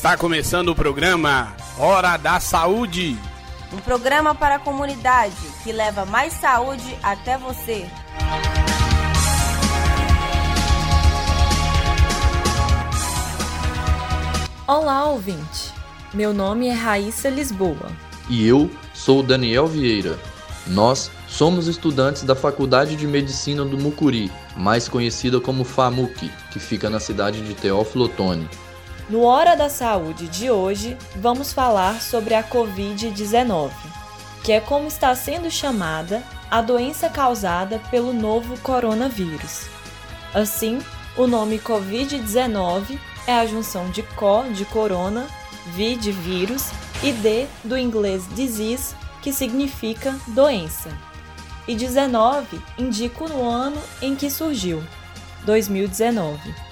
Está começando o programa Hora da Saúde. Um programa para a comunidade que leva mais saúde até você. Olá, ouvinte. Meu nome é Raíssa Lisboa. E eu sou Daniel Vieira. Nós somos estudantes da Faculdade de Medicina do Mucuri, mais conhecida como FAMUC, que fica na cidade de Teófilo Otoni. No Hora da Saúde de hoje, vamos falar sobre a Covid-19, que é como está sendo chamada a doença causada pelo novo coronavírus. Assim, o nome Covid-19 é a junção de CO de corona, V de vírus e D do inglês disease, que significa doença. E 19 indica o ano em que surgiu, 2019.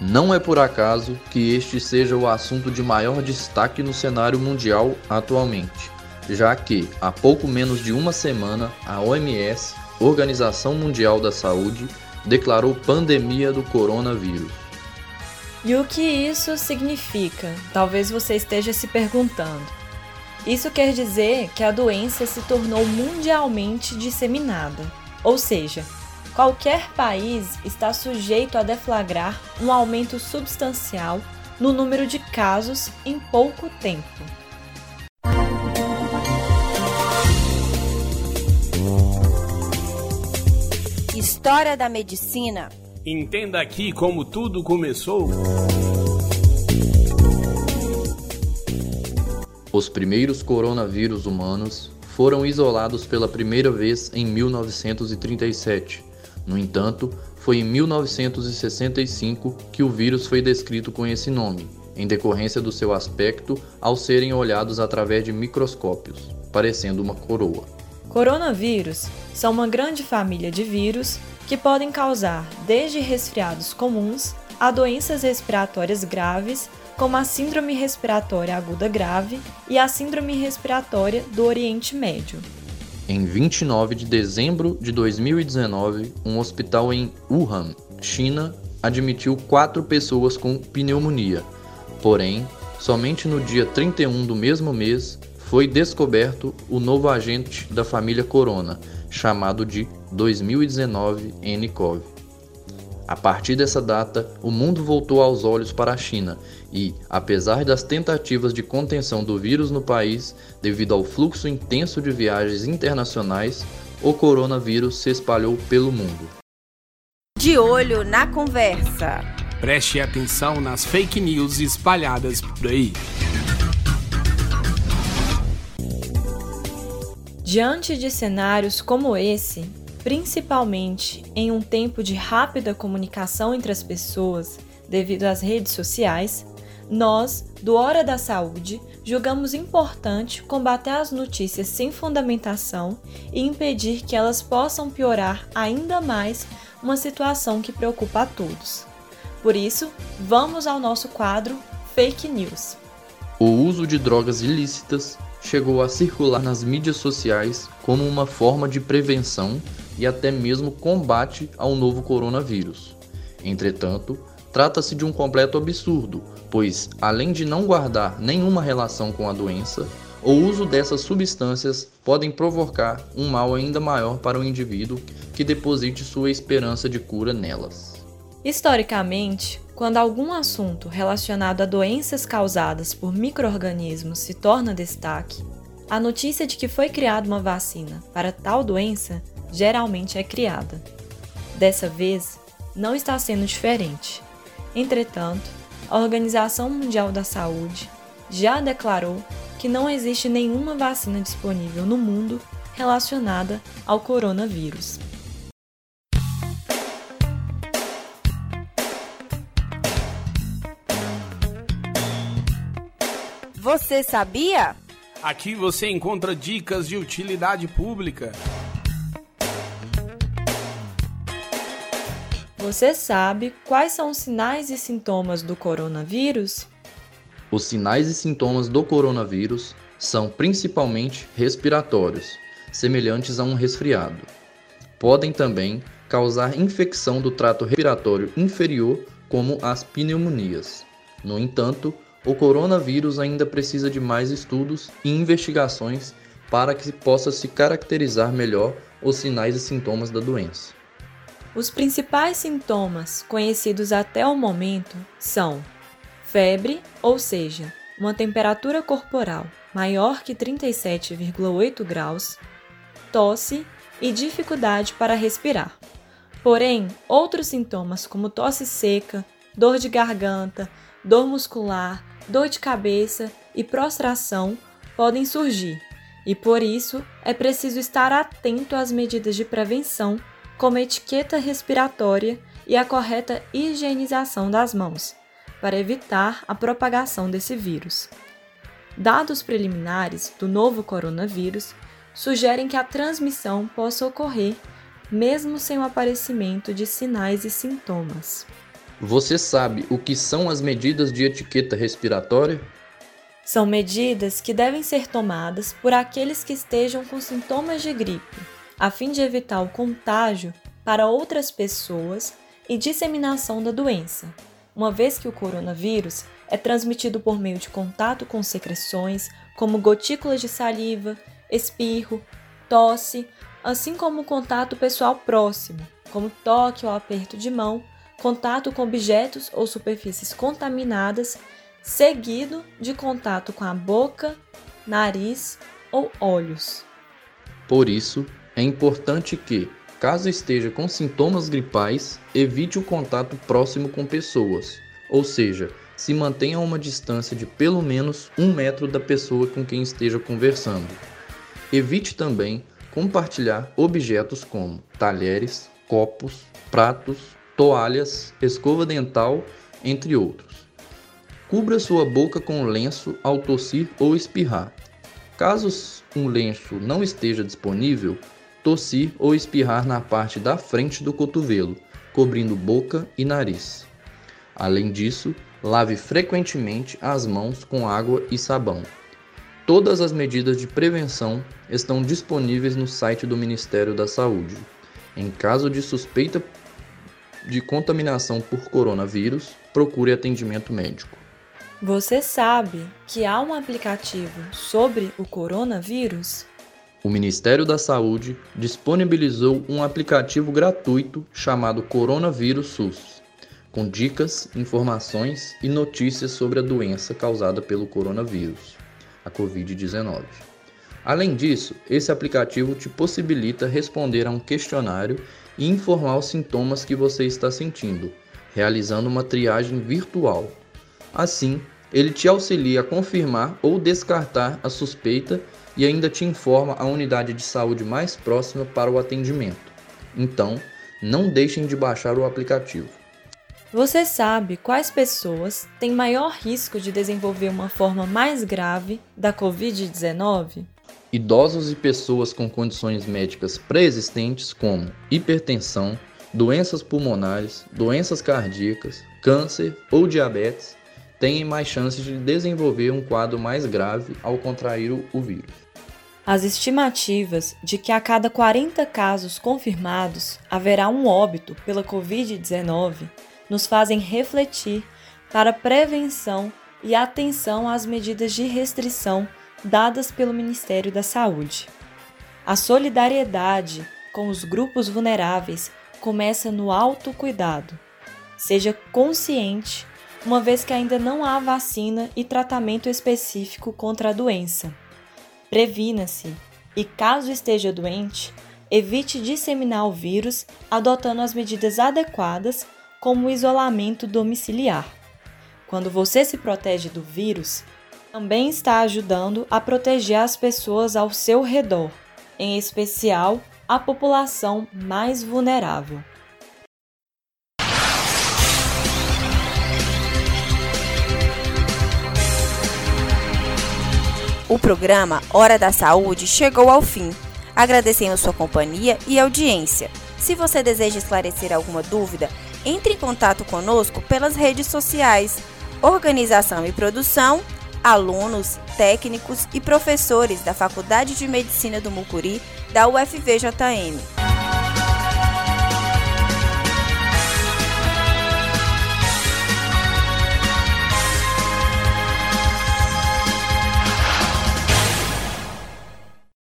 Não é por acaso que este seja o assunto de maior destaque no cenário mundial atualmente, já que há pouco menos de uma semana a OMS, Organização Mundial da Saúde, declarou pandemia do coronavírus. E o que isso significa? Talvez você esteja se perguntando. Isso quer dizer que a doença se tornou mundialmente disseminada, ou seja, qualquer país está sujeito a deflagrar um aumento substancial no número de casos em pouco tempo. História da medicina. Entenda aqui como tudo começou. Os primeiros coronavírus humanos foram isolados pela primeira vez em 1937 no entanto, foi em 1965 que o vírus foi descrito com esse nome, em decorrência do seu aspecto ao serem olhados através de microscópios, parecendo uma coroa. Coronavírus são uma grande família de vírus que podem causar desde resfriados comuns a doenças respiratórias graves, como a Síndrome Respiratória Aguda Grave e a Síndrome Respiratória do Oriente Médio. Em 29 de dezembro de 2019, um hospital em Wuhan, China, admitiu quatro pessoas com pneumonia. Porém, somente no dia 31 do mesmo mês foi descoberto o novo agente da família Corona, chamado de 2019 nCoV. A partir dessa data, o mundo voltou aos olhos para a China e, apesar das tentativas de contenção do vírus no país, devido ao fluxo intenso de viagens internacionais, o coronavírus se espalhou pelo mundo. De olho na conversa. Preste atenção nas fake news espalhadas por aí. Diante de cenários como esse, principalmente em um tempo de rápida comunicação entre as pessoas devido às redes sociais, nós, do Hora da Saúde, julgamos importante combater as notícias sem fundamentação e impedir que elas possam piorar ainda mais uma situação que preocupa a todos. Por isso, vamos ao nosso quadro Fake News. O uso de drogas ilícitas chegou a circular nas mídias sociais como uma forma de prevenção e até mesmo combate ao novo coronavírus. Entretanto, trata-se de um completo absurdo, pois, além de não guardar nenhuma relação com a doença, o uso dessas substâncias podem provocar um mal ainda maior para o indivíduo que deposite sua esperança de cura nelas. Historicamente, quando algum assunto relacionado a doenças causadas por microorganismos se torna destaque, a notícia de que foi criada uma vacina para tal doença geralmente é criada. Dessa vez, não está sendo diferente. Entretanto, a Organização Mundial da Saúde já declarou que não existe nenhuma vacina disponível no mundo relacionada ao coronavírus. Você sabia? Aqui você encontra dicas de utilidade pública. Você sabe quais são os sinais e sintomas do coronavírus? Os sinais e sintomas do coronavírus são principalmente respiratórios, semelhantes a um resfriado. Podem também causar infecção do trato respiratório inferior, como as pneumonias. No entanto, o coronavírus ainda precisa de mais estudos e investigações para que possa se caracterizar melhor os sinais e sintomas da doença. Os principais sintomas conhecidos até o momento são febre, ou seja, uma temperatura corporal maior que 37,8 graus, tosse e dificuldade para respirar. Porém, outros sintomas como tosse seca, dor de garganta, dor muscular, dor de cabeça e prostração podem surgir, e por isso é preciso estar atento às medidas de prevenção, como etiqueta respiratória e a correta higienização das mãos, para evitar a propagação desse vírus. Dados preliminares do novo coronavírus sugerem que a transmissão possa ocorrer mesmo sem o aparecimento de sinais e sintomas. Você sabe o que são as medidas de etiqueta respiratória? São medidas que devem ser tomadas por aqueles que estejam com sintomas de gripe, a fim de evitar o contágio para outras pessoas e disseminação da doença, uma vez que o coronavírus é transmitido por meio de contato com secreções, como gotículas de saliva, espirro, tosse, assim como contato pessoal próximo, como toque ou aperto de mão contato com objetos ou superfícies contaminadas, seguido de contato com a boca, nariz ou olhos. Por isso, é importante que, caso esteja com sintomas gripais, evite o contato próximo com pessoas, ou seja, se mantenha a uma distância de pelo menos um metro da pessoa com quem esteja conversando. Evite também compartilhar objetos como talheres, copos, pratos toalhas, escova dental, entre outros. Cubra sua boca com lenço ao tossir ou espirrar. Caso um lenço não esteja disponível, tossir ou espirrar na parte da frente do cotovelo, cobrindo boca e nariz. Além disso, lave frequentemente as mãos com água e sabão. Todas as medidas de prevenção estão disponíveis no site do Ministério da Saúde. Em caso de suspeita de contaminação por coronavírus, procure atendimento médico. Você sabe que há um aplicativo sobre o coronavírus? O Ministério da Saúde disponibilizou um aplicativo gratuito chamado Coronavírus SUS, com dicas, informações e notícias sobre a doença causada pelo coronavírus, a Covid-19. Além disso, esse aplicativo te possibilita responder a um questionário e informar os sintomas que você está sentindo, realizando uma triagem virtual. Assim, ele te auxilia a confirmar ou descartar a suspeita e ainda te informa a unidade de saúde mais próxima para o atendimento. Então, não deixem de baixar o aplicativo. Você sabe quais pessoas têm maior risco de desenvolver uma forma mais grave da Covid-19? idosos e pessoas com condições médicas pré-existentes como hipertensão, doenças pulmonares, doenças cardíacas, câncer ou diabetes têm mais chances de desenvolver um quadro mais grave ao contrair o vírus. As estimativas de que a cada 40 casos confirmados haverá um óbito pela Covid-19 nos fazem refletir para prevenção e atenção às medidas de restrição dadas pelo Ministério da Saúde. A solidariedade com os grupos vulneráveis começa no autocuidado. Seja consciente, uma vez que ainda não há vacina e tratamento específico contra a doença. Previna-se e, caso esteja doente, evite disseminar o vírus adotando as medidas adequadas, como o isolamento domiciliar. Quando você se protege do vírus, também está ajudando a proteger as pessoas ao seu redor, em especial a população mais vulnerável. O programa Hora da Saúde chegou ao fim. Agradecemos sua companhia e audiência. Se você deseja esclarecer alguma dúvida, entre em contato conosco pelas redes sociais. Organização e produção alunos, técnicos e professores da Faculdade de Medicina do Mucuri da UFVJM.